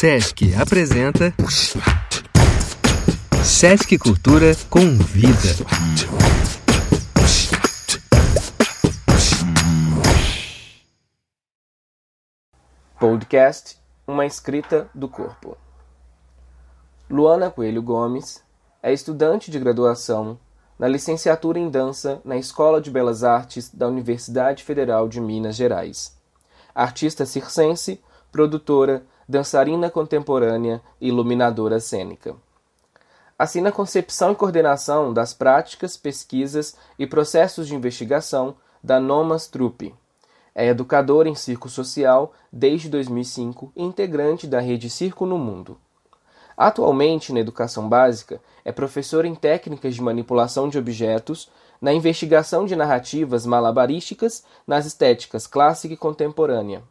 Sesc apresenta Sesc Cultura Convida. Podcast Uma Escrita do Corpo. Luana Coelho Gomes é estudante de graduação na licenciatura em dança na Escola de Belas Artes da Universidade Federal de Minas Gerais. Artista circense, produtora, dançarina contemporânea e iluminadora cênica. Assina concepção e coordenação das práticas, pesquisas e processos de investigação da Nomas Trupe. É educadora em circo social desde 2005 e integrante da rede Circo no Mundo. Atualmente, na educação básica, é professora em técnicas de manipulação de objetos, na investigação de narrativas malabarísticas nas estéticas clássica e contemporânea,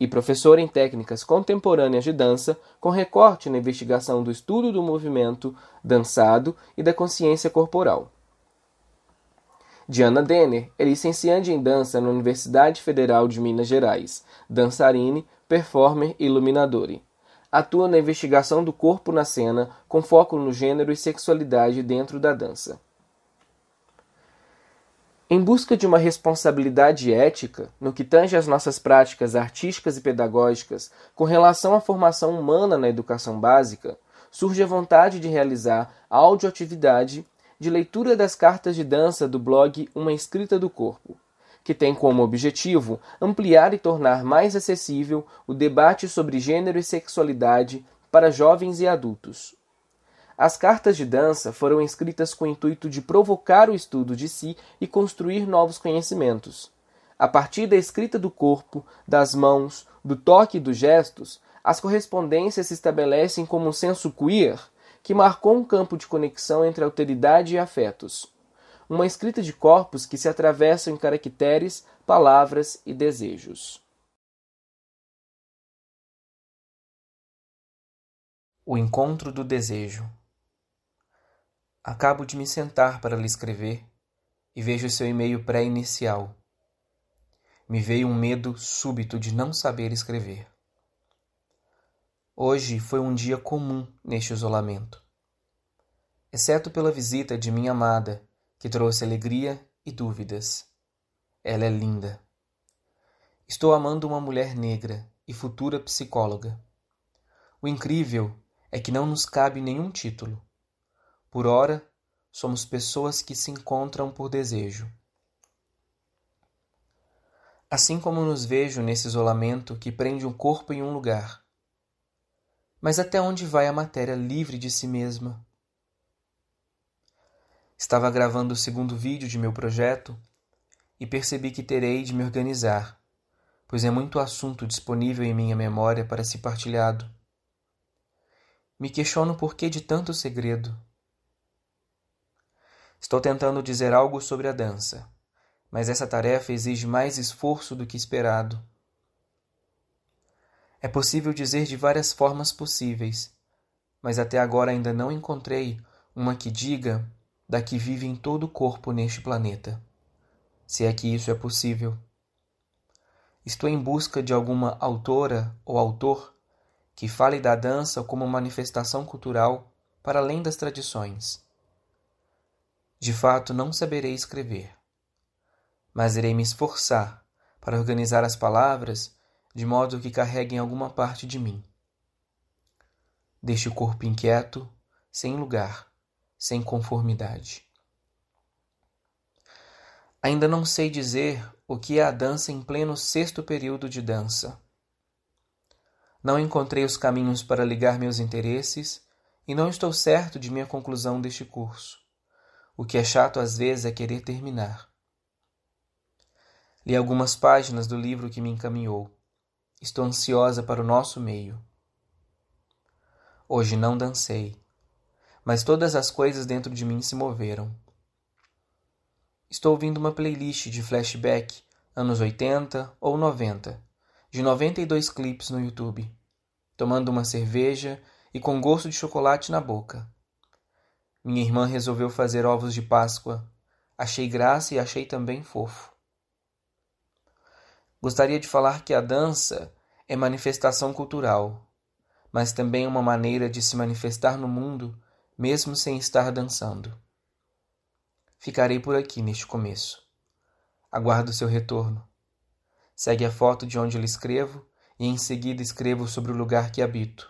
e professora em técnicas contemporâneas de dança, com recorte na investigação do estudo do movimento dançado e da consciência corporal. Diana Denner é licenciante em dança na Universidade Federal de Minas Gerais, dançarine, performer e iluminadora atua na investigação do corpo na cena, com foco no gênero e sexualidade dentro da dança. Em busca de uma responsabilidade ética no que tange às nossas práticas artísticas e pedagógicas com relação à formação humana na educação básica, surge a vontade de realizar a audioatividade de leitura das cartas de dança do blog Uma Escrita do Corpo, que tem como objetivo ampliar e tornar mais acessível o debate sobre gênero e sexualidade para jovens e adultos. As cartas de dança foram escritas com o intuito de provocar o estudo de si e construir novos conhecimentos. A partir da escrita do corpo, das mãos, do toque e dos gestos, as correspondências se estabelecem como um senso queer que marcou um campo de conexão entre alteridade e afetos uma escrita de corpos que se atravessam em caracteres, palavras e desejos. O encontro do desejo. Acabo de me sentar para lhe escrever e vejo seu e-mail pré-inicial. Me veio um medo súbito de não saber escrever. Hoje foi um dia comum neste isolamento. Exceto pela visita de minha amada, que trouxe alegria e dúvidas. Ela é linda. Estou amando uma mulher negra e futura psicóloga. O incrível é que não nos cabe nenhum título. Por ora, somos pessoas que se encontram por desejo. Assim como nos vejo nesse isolamento que prende um corpo em um lugar. Mas até onde vai a matéria livre de si mesma? Estava gravando o segundo vídeo de meu projeto e percebi que terei de me organizar, pois é muito assunto disponível em minha memória para ser partilhado. Me questiono por que de tanto segredo. Estou tentando dizer algo sobre a dança, mas essa tarefa exige mais esforço do que esperado. É possível dizer de várias formas possíveis, mas até agora ainda não encontrei uma que diga da que vive em todo o corpo neste planeta, se é que isso é possível. Estou em busca de alguma autora ou autor que fale da dança como manifestação cultural para além das tradições. De fato, não saberei escrever, mas irei me esforçar para organizar as palavras de modo que carreguem alguma parte de mim. Deixe o corpo inquieto, sem lugar sem conformidade. Ainda não sei dizer o que é a dança em pleno sexto período de dança. Não encontrei os caminhos para ligar meus interesses e não estou certo de minha conclusão deste curso. O que é chato às vezes é querer terminar. Li algumas páginas do livro que me encaminhou. Estou ansiosa para o nosso meio. Hoje não dancei mas todas as coisas dentro de mim se moveram. Estou ouvindo uma playlist de flashback anos 80 ou 90, de 92 clipes no YouTube, tomando uma cerveja e com gosto de chocolate na boca. Minha irmã resolveu fazer ovos de Páscoa. Achei graça e achei também fofo. Gostaria de falar que a dança é manifestação cultural, mas também uma maneira de se manifestar no mundo, mesmo sem estar dançando. Ficarei por aqui neste começo. Aguardo seu retorno. Segue a foto de onde lhe escrevo e em seguida escrevo sobre o lugar que habito.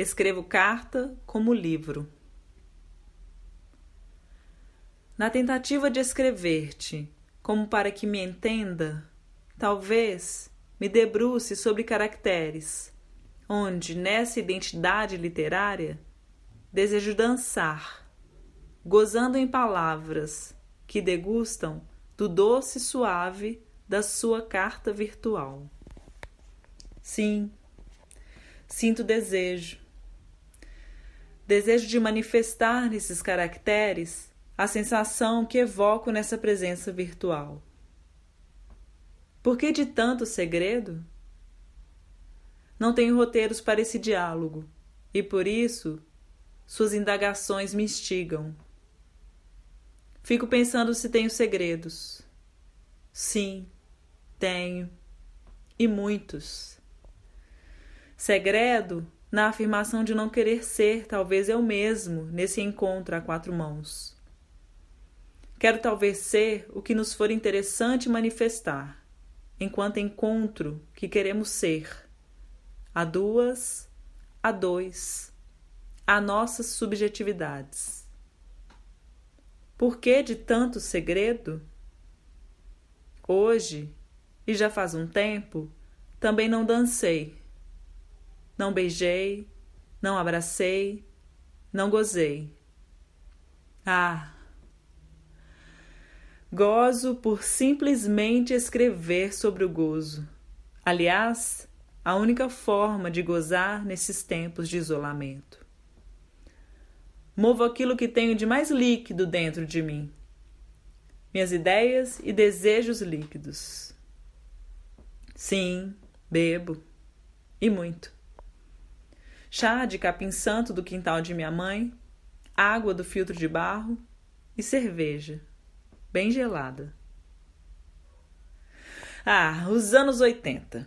Escrevo carta como livro. Na tentativa de escrever-te, como para que me entenda, talvez me debruce sobre caracteres, onde, nessa identidade literária, desejo dançar, gozando em palavras que degustam do doce suave da sua carta virtual. Sim, sinto desejo. Desejo de manifestar nesses caracteres a sensação que evoco nessa presença virtual. Por que de tanto segredo? Não tenho roteiros para esse diálogo e por isso suas indagações me instigam. Fico pensando se tenho segredos. Sim, tenho. E muitos. Segredo na afirmação de não querer ser talvez eu mesmo nesse encontro a quatro mãos. Quero talvez ser o que nos for interessante manifestar, enquanto encontro que queremos ser, a duas, a dois, a nossas subjetividades. Por que de tanto segredo? Hoje, e já faz um tempo, também não dancei, não beijei, não abracei, não gozei. Ah, Gozo por simplesmente escrever sobre o gozo. Aliás, a única forma de gozar nesses tempos de isolamento. Movo aquilo que tenho de mais líquido dentro de mim. Minhas ideias e desejos líquidos. Sim, bebo. E muito. Chá de capim-santo do quintal de minha mãe, água do filtro de barro e cerveja bem gelada. Ah, os anos 80.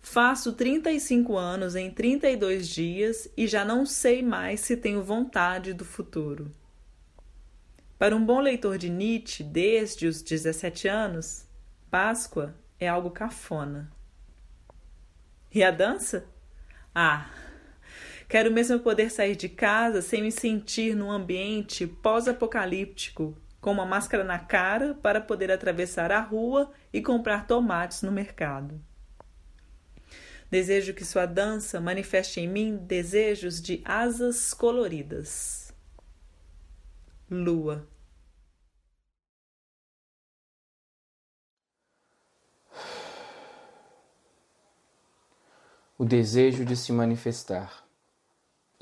Faço 35 anos em 32 dias e já não sei mais se tenho vontade do futuro. Para um bom leitor de Nietzsche desde os 17 anos, Páscoa é algo cafona. E a dança? Ah, quero mesmo poder sair de casa sem me sentir num ambiente pós-apocalíptico com uma máscara na cara para poder atravessar a rua e comprar tomates no mercado. Desejo que sua dança manifeste em mim desejos de asas coloridas. Lua. O desejo de se manifestar.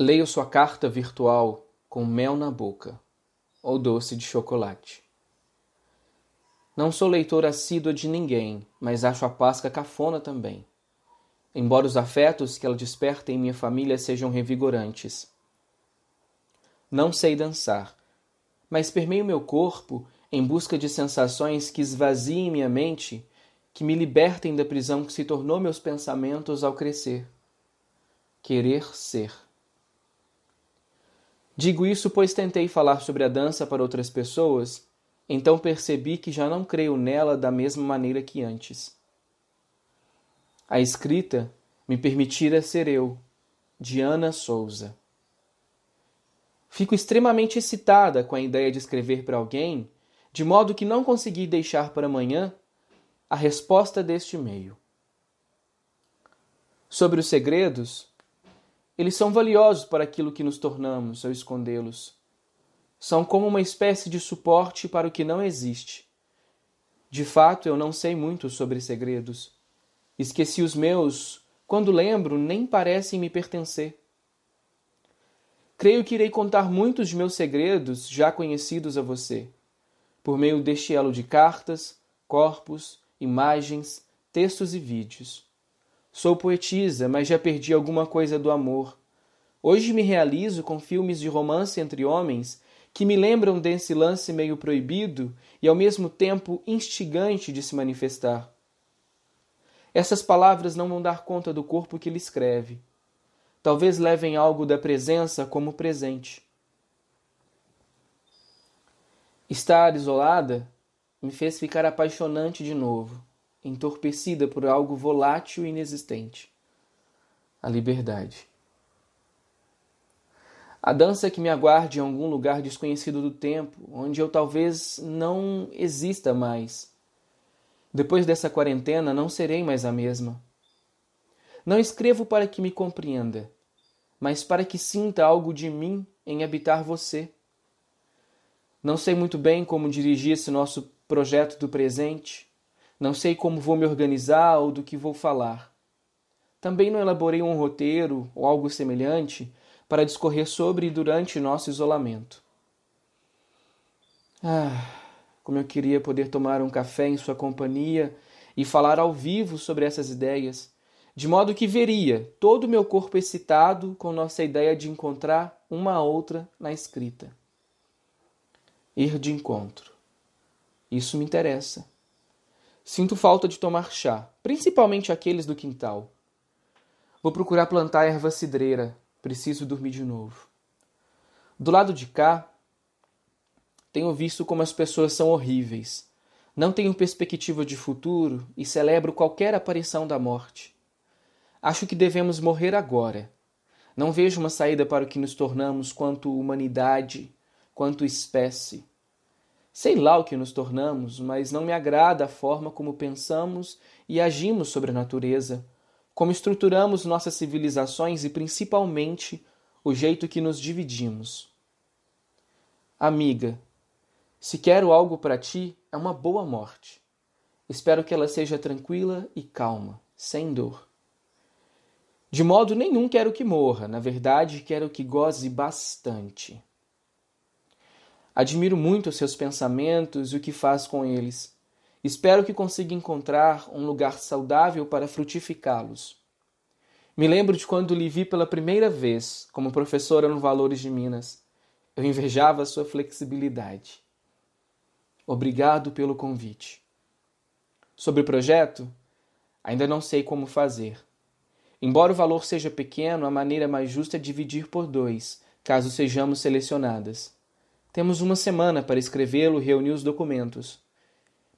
Leio sua carta virtual com mel na boca ou doce de chocolate. Não sou leitor assídua de ninguém, mas acho a Páscoa cafona também. Embora os afetos que ela desperta em minha família sejam revigorantes. Não sei dançar, mas permeio meu corpo em busca de sensações que esvaziem minha mente, que me libertem da prisão que se tornou meus pensamentos ao crescer. Querer ser. Digo isso pois tentei falar sobre a dança para outras pessoas, então percebi que já não creio nela da mesma maneira que antes. A escrita me permitira ser eu, Diana Souza. Fico extremamente excitada com a ideia de escrever para alguém, de modo que não consegui deixar para amanhã a resposta deste e-mail. Sobre os segredos, eles são valiosos para aquilo que nos tornamos ao escondê-los. São como uma espécie de suporte para o que não existe. De fato, eu não sei muito sobre segredos. Esqueci os meus, quando lembro, nem parecem me pertencer. Creio que irei contar muitos de meus segredos já conhecidos a você, por meio deste elo de cartas, corpos, imagens, textos e vídeos. Sou poetisa, mas já perdi alguma coisa do amor. Hoje me realizo com filmes de romance entre homens que me lembram desse lance meio proibido e ao mesmo tempo instigante de se manifestar. Essas palavras não vão dar conta do corpo que ele escreve. Talvez levem algo da presença como presente. Estar isolada me fez ficar apaixonante de novo, entorpecida por algo volátil e inexistente a liberdade. A dança que me aguarde em algum lugar desconhecido do tempo, onde eu talvez não exista mais. Depois dessa quarentena, não serei mais a mesma. Não escrevo para que me compreenda, mas para que sinta algo de mim em habitar você. Não sei muito bem como dirigir esse nosso projeto do presente, não sei como vou me organizar ou do que vou falar. Também não elaborei um roteiro ou algo semelhante para discorrer sobre durante nosso isolamento. Ah, como eu queria poder tomar um café em sua companhia e falar ao vivo sobre essas ideias, de modo que veria todo o meu corpo excitado com nossa ideia de encontrar uma outra na escrita. Ir de encontro. Isso me interessa. Sinto falta de tomar chá, principalmente aqueles do quintal. Vou procurar plantar erva cidreira. Preciso dormir de novo. Do lado de cá, tenho visto como as pessoas são horríveis. Não tenho perspectiva de futuro e celebro qualquer aparição da morte. Acho que devemos morrer agora. Não vejo uma saída para o que nos tornamos quanto humanidade, quanto espécie. Sei lá o que nos tornamos, mas não me agrada a forma como pensamos e agimos sobre a natureza como estruturamos nossas civilizações e principalmente o jeito que nos dividimos. Amiga, se quero algo para ti, é uma boa morte. Espero que ela seja tranquila e calma, sem dor. De modo nenhum quero que morra, na verdade, quero que goze bastante. Admiro muito os seus pensamentos e o que faz com eles. Espero que consiga encontrar um lugar saudável para frutificá-los. Me lembro de quando lhe vi pela primeira vez como professora no Valores de Minas. Eu invejava sua flexibilidade. Obrigado pelo convite. Sobre o projeto, ainda não sei como fazer. Embora o valor seja pequeno, a maneira mais justa é dividir por dois, caso sejamos selecionadas. Temos uma semana para escrevê-lo e reunir os documentos.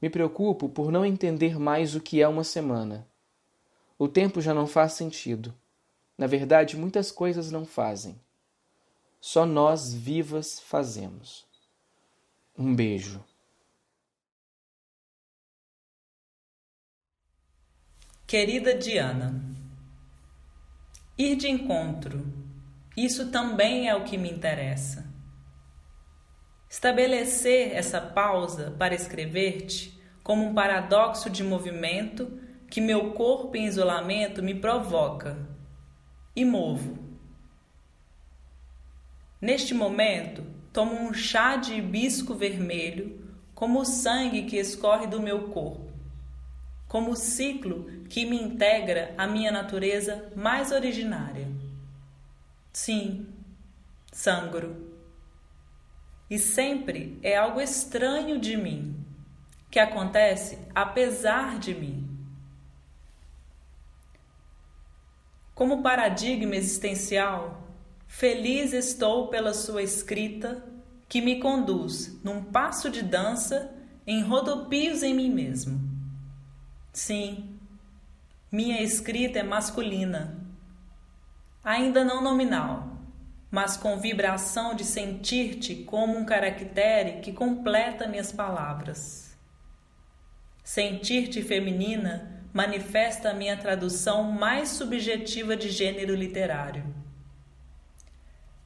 Me preocupo por não entender mais o que é uma semana. O tempo já não faz sentido. Na verdade, muitas coisas não fazem. Só nós vivas fazemos. Um beijo. Querida Diana, ir de encontro, isso também é o que me interessa. Estabelecer essa pausa para escrever-te como um paradoxo de movimento que meu corpo em isolamento me provoca e movo. Neste momento, tomo um chá de hibisco vermelho como o sangue que escorre do meu corpo, como o ciclo que me integra à minha natureza mais originária. Sim, sangro e sempre é algo estranho de mim, que acontece apesar de mim. Como paradigma existencial, feliz estou pela sua escrita que me conduz num passo de dança em rodopios em mim mesmo. Sim, minha escrita é masculina, ainda não nominal mas com vibração de sentir-te como um caractere que completa minhas palavras. Sentir-te feminina manifesta a minha tradução mais subjetiva de gênero literário.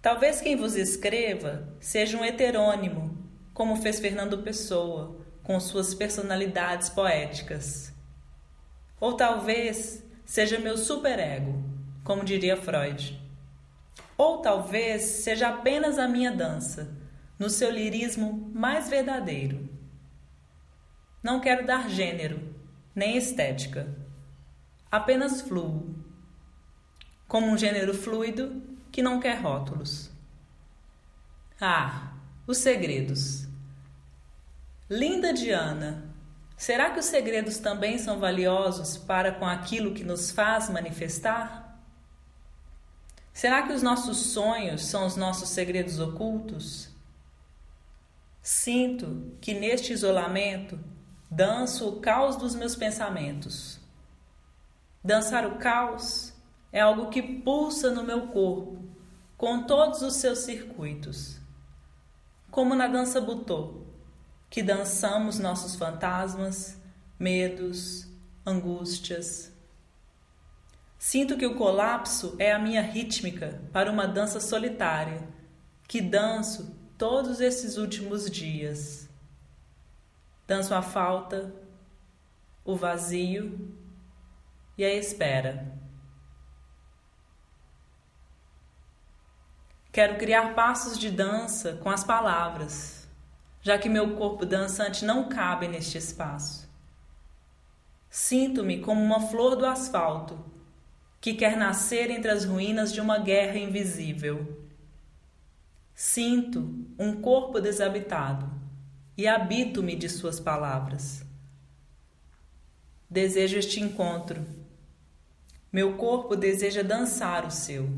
Talvez quem vos escreva seja um heterônimo, como fez Fernando Pessoa, com suas personalidades poéticas. Ou talvez seja meu superego, como diria Freud. Ou talvez seja apenas a minha dança, no seu lirismo mais verdadeiro. Não quero dar gênero, nem estética. Apenas fluo. Como um gênero fluido que não quer rótulos. Ah, os segredos. Linda Diana, Será que os segredos também são valiosos para com aquilo que nos faz manifestar? Será que os nossos sonhos são os nossos segredos ocultos? Sinto que neste isolamento danço o caos dos meus pensamentos. Dançar o caos é algo que pulsa no meu corpo, com todos os seus circuitos. Como na dança butô, que dançamos nossos fantasmas, medos, angústias. Sinto que o colapso é a minha rítmica para uma dança solitária, que danço todos esses últimos dias. Danço a falta, o vazio e a espera. Quero criar passos de dança com as palavras, já que meu corpo dançante não cabe neste espaço. Sinto-me como uma flor do asfalto que quer nascer entre as ruínas de uma guerra invisível. Sinto um corpo desabitado e habito-me de suas palavras. Desejo este encontro. Meu corpo deseja dançar o seu.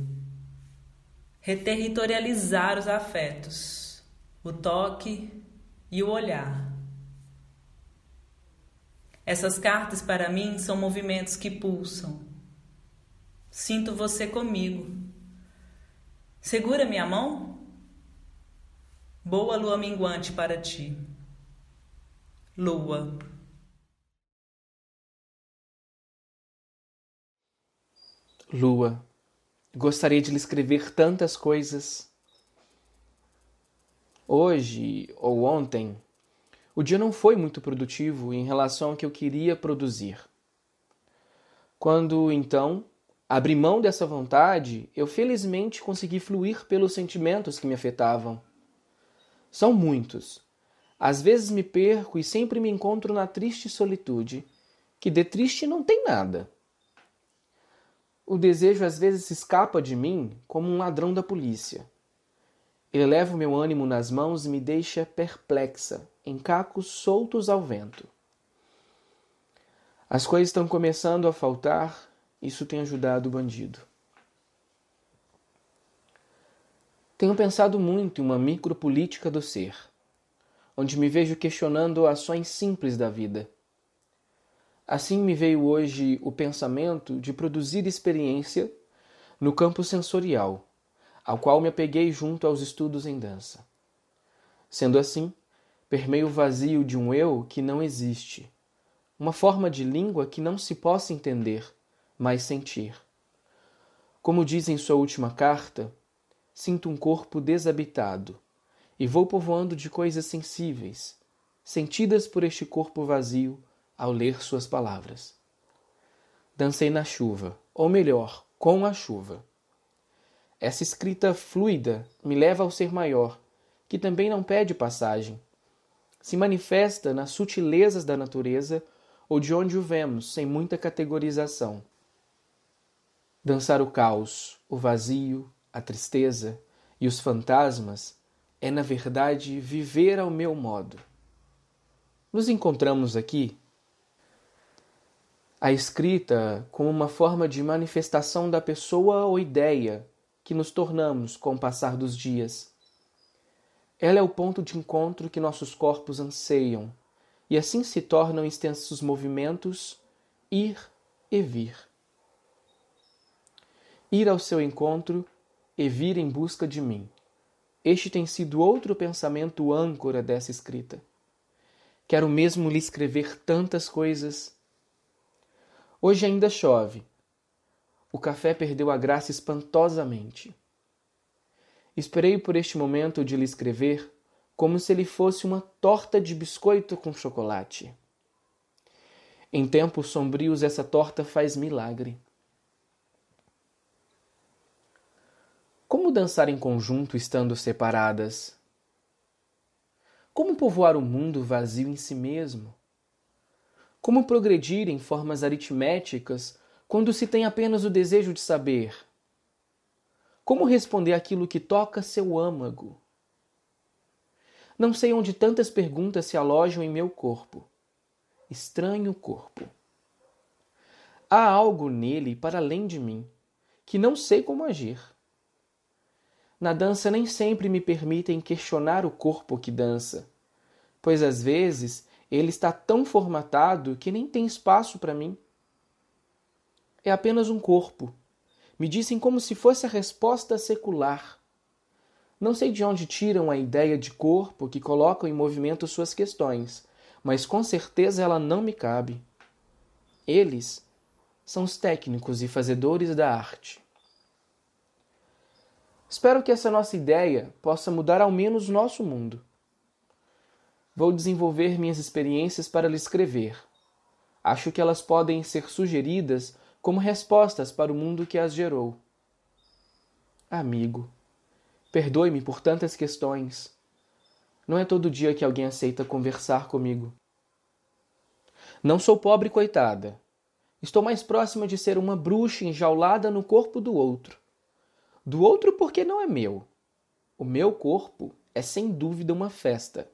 Reterritorializar os afetos, o toque e o olhar. Essas cartas para mim são movimentos que pulsam. Sinto você comigo. Segura minha mão? Boa lua minguante para ti. Lua. Lua, gostaria de lhe escrever tantas coisas. Hoje ou ontem, o dia não foi muito produtivo em relação ao que eu queria produzir. Quando então abri mão dessa vontade, eu felizmente consegui fluir pelos sentimentos que me afetavam. São muitos. Às vezes me perco e sempre me encontro na triste solitude, que de triste não tem nada. O desejo às vezes escapa de mim como um ladrão da polícia. Ele leva o meu ânimo nas mãos e me deixa perplexa, em cacos soltos ao vento. As coisas estão começando a faltar, isso tem ajudado o bandido. Tenho pensado muito em uma micropolítica do ser, onde me vejo questionando ações simples da vida. Assim me veio hoje o pensamento de produzir experiência no campo sensorial, ao qual me apeguei junto aos estudos em dança. Sendo assim, permeio o vazio de um eu que não existe, uma forma de língua que não se possa entender, mas sentir. Como diz em sua última carta, sinto um corpo desabitado e vou povoando de coisas sensíveis, sentidas por este corpo vazio ao ler suas palavras. Dancei na chuva, ou melhor, com a chuva. Essa escrita fluida me leva ao ser maior, que também não pede passagem. Se manifesta nas sutilezas da natureza ou de onde o vemos, sem muita categorização. Dançar o caos, o vazio, a tristeza e os fantasmas é, na verdade, viver ao meu modo. Nos encontramos aqui a escrita como uma forma de manifestação da pessoa ou ideia que nos tornamos com o passar dos dias. Ela é o ponto de encontro que nossos corpos anseiam, e assim se tornam extensos movimentos ir e vir. Ir ao seu encontro e vir em busca de mim. Este tem sido outro pensamento âncora dessa escrita. Quero mesmo lhe escrever tantas coisas. Hoje ainda chove. O café perdeu a graça espantosamente. Esperei por este momento de lhe escrever como se ele fosse uma torta de biscoito com chocolate. Em tempos sombrios, essa torta faz milagre. Como dançar em conjunto estando separadas? Como povoar o mundo vazio em si mesmo? Como progredir em formas aritméticas quando se tem apenas o desejo de saber? Como responder aquilo que toca seu âmago? Não sei onde tantas perguntas se alojam em meu corpo. estranho corpo. Há algo nele para além de mim, que não sei como agir. Na dança nem sempre me permitem questionar o corpo que dança, pois às vezes ele está tão formatado que nem tem espaço para mim. É apenas um corpo. Me dizem como se fosse a resposta secular. Não sei de onde tiram a ideia de corpo que colocam em movimento suas questões, mas com certeza ela não me cabe. Eles são os técnicos e fazedores da arte. Espero que essa nossa ideia possa mudar ao menos nosso mundo. Vou desenvolver minhas experiências para lhe escrever. Acho que elas podem ser sugeridas como respostas para o mundo que as gerou. Amigo, perdoe-me por tantas questões. Não é todo dia que alguém aceita conversar comigo. Não sou pobre coitada. Estou mais próxima de ser uma bruxa enjaulada no corpo do outro. Do outro porque não é meu. O meu corpo é sem dúvida uma festa,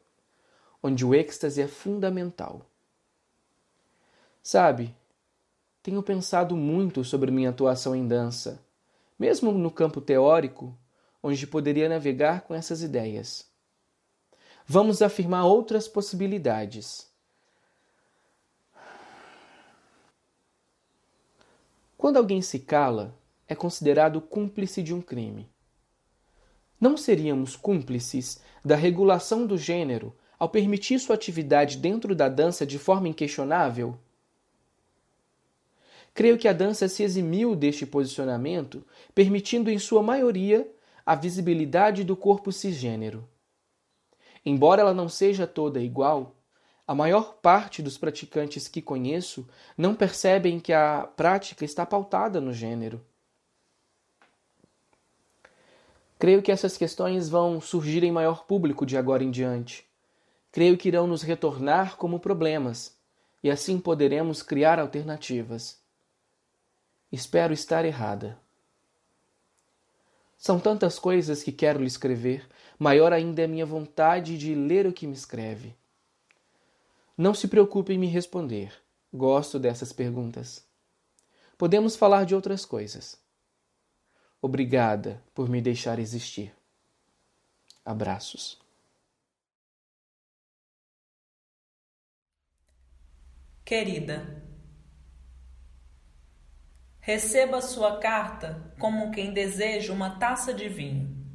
onde o êxtase é fundamental. Sabe, tenho pensado muito sobre minha atuação em dança, mesmo no campo teórico, onde poderia navegar com essas ideias. Vamos afirmar outras possibilidades. Quando alguém se cala, é considerado cúmplice de um crime. Não seríamos cúmplices da regulação do gênero ao permitir sua atividade dentro da dança de forma inquestionável? Creio que a dança se eximiu deste posicionamento, permitindo em sua maioria a visibilidade do corpo cisgênero. Embora ela não seja toda igual, a maior parte dos praticantes que conheço não percebem que a prática está pautada no gênero. Creio que essas questões vão surgir em maior público de agora em diante. Creio que irão nos retornar como problemas, e assim poderemos criar alternativas. Espero estar errada. São tantas coisas que quero lhe escrever, maior ainda é minha vontade de ler o que me escreve. Não se preocupe em me responder. Gosto dessas perguntas. Podemos falar de outras coisas. Obrigada por me deixar existir. Abraços. Querida, receba sua carta como quem deseja uma taça de vinho.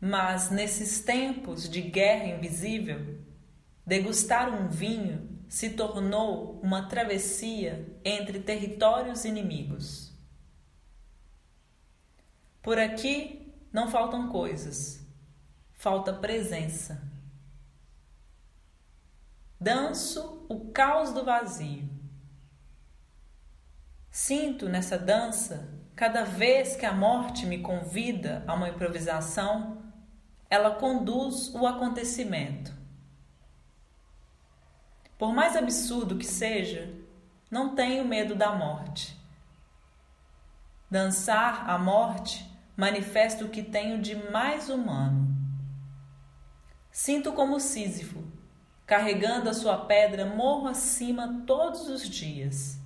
Mas nesses tempos de guerra invisível, degustar um vinho se tornou uma travessia entre territórios inimigos. Por aqui não faltam coisas, falta presença. Danço o caos do vazio. Sinto nessa dança, cada vez que a morte me convida a uma improvisação, ela conduz o acontecimento. Por mais absurdo que seja, não tenho medo da morte. Dançar a morte manifesto o que tenho de mais humano. Sinto como Sísifo, carregando a sua pedra morro acima todos os dias.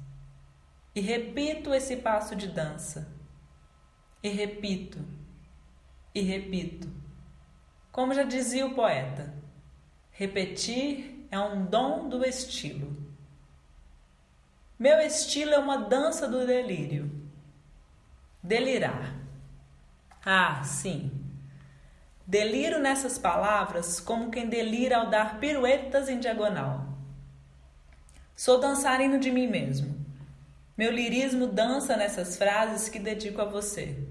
E repito esse passo de dança. E repito, e repito. Como já dizia o poeta, repetir é um dom do estilo. Meu estilo é uma dança do delírio. Delirar. Ah, sim. Deliro nessas palavras como quem delira ao dar piruetas em diagonal. Sou dançarino de mim mesmo. Meu lirismo dança nessas frases que dedico a você.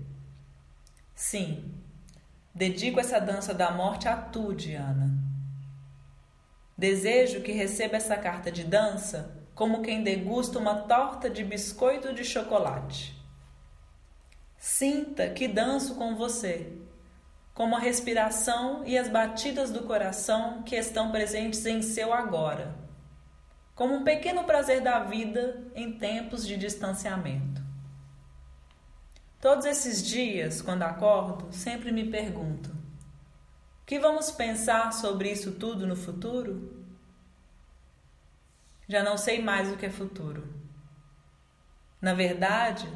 Sim, dedico essa dança da morte a tu, Diana. Desejo que receba essa carta de dança como quem degusta uma torta de biscoito de chocolate. Sinta que danço com você, como a respiração e as batidas do coração que estão presentes em seu agora, como um pequeno prazer da vida em tempos de distanciamento. Todos esses dias, quando acordo, sempre me pergunto: que vamos pensar sobre isso tudo no futuro? Já não sei mais o que é futuro. Na verdade,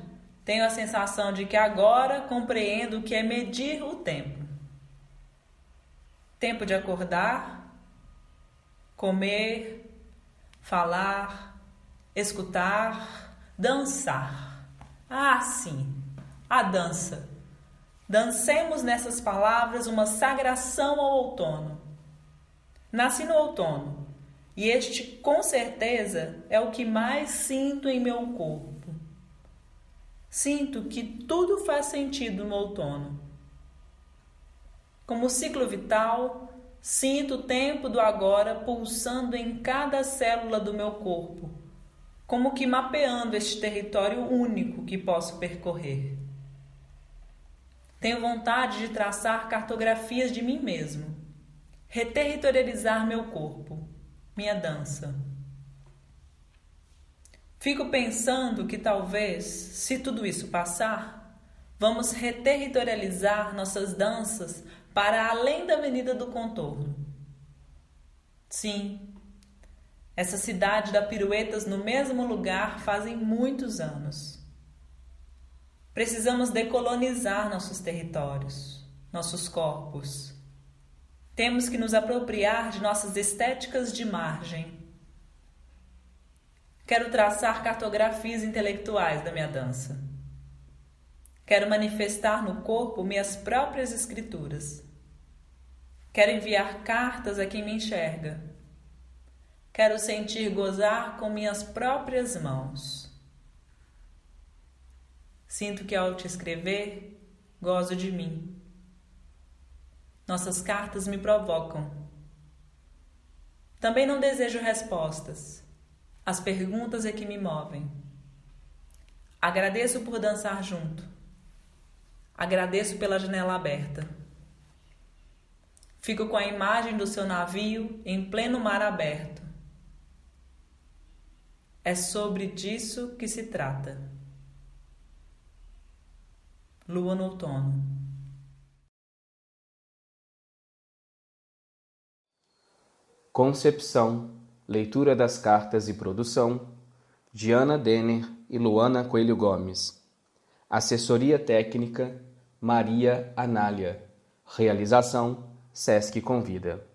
tenho a sensação de que agora compreendo o que é medir o tempo. Tempo de acordar, comer, falar, escutar, dançar. Ah, sim, a dança. Dancemos nessas palavras uma sagração ao outono. Nasci no outono e este, com certeza, é o que mais sinto em meu corpo. Sinto que tudo faz sentido no outono. Como ciclo vital, sinto o tempo do agora pulsando em cada célula do meu corpo, como que mapeando este território único que posso percorrer. Tenho vontade de traçar cartografias de mim mesmo, reterritorializar meu corpo minha dança. Fico pensando que talvez, se tudo isso passar, vamos reterritorializar nossas danças para além da Avenida do Contorno. Sim, essa cidade dá piruetas no mesmo lugar fazem muitos anos. Precisamos decolonizar nossos territórios, nossos corpos temos que nos apropriar de nossas estéticas de margem. Quero traçar cartografias intelectuais da minha dança. Quero manifestar no corpo minhas próprias escrituras. Quero enviar cartas a quem me enxerga. Quero sentir gozar com minhas próprias mãos. Sinto que ao te escrever, gozo de mim. Nossas cartas me provocam. Também não desejo respostas. As perguntas é que me movem. Agradeço por dançar junto. Agradeço pela janela aberta. Fico com a imagem do seu navio em pleno mar aberto. É sobre disso que se trata. Lua no outono. Concepção, leitura das cartas e produção, Diana Denner e Luana Coelho Gomes. Assessoria técnica, Maria Anália. Realização, Sesc Convida.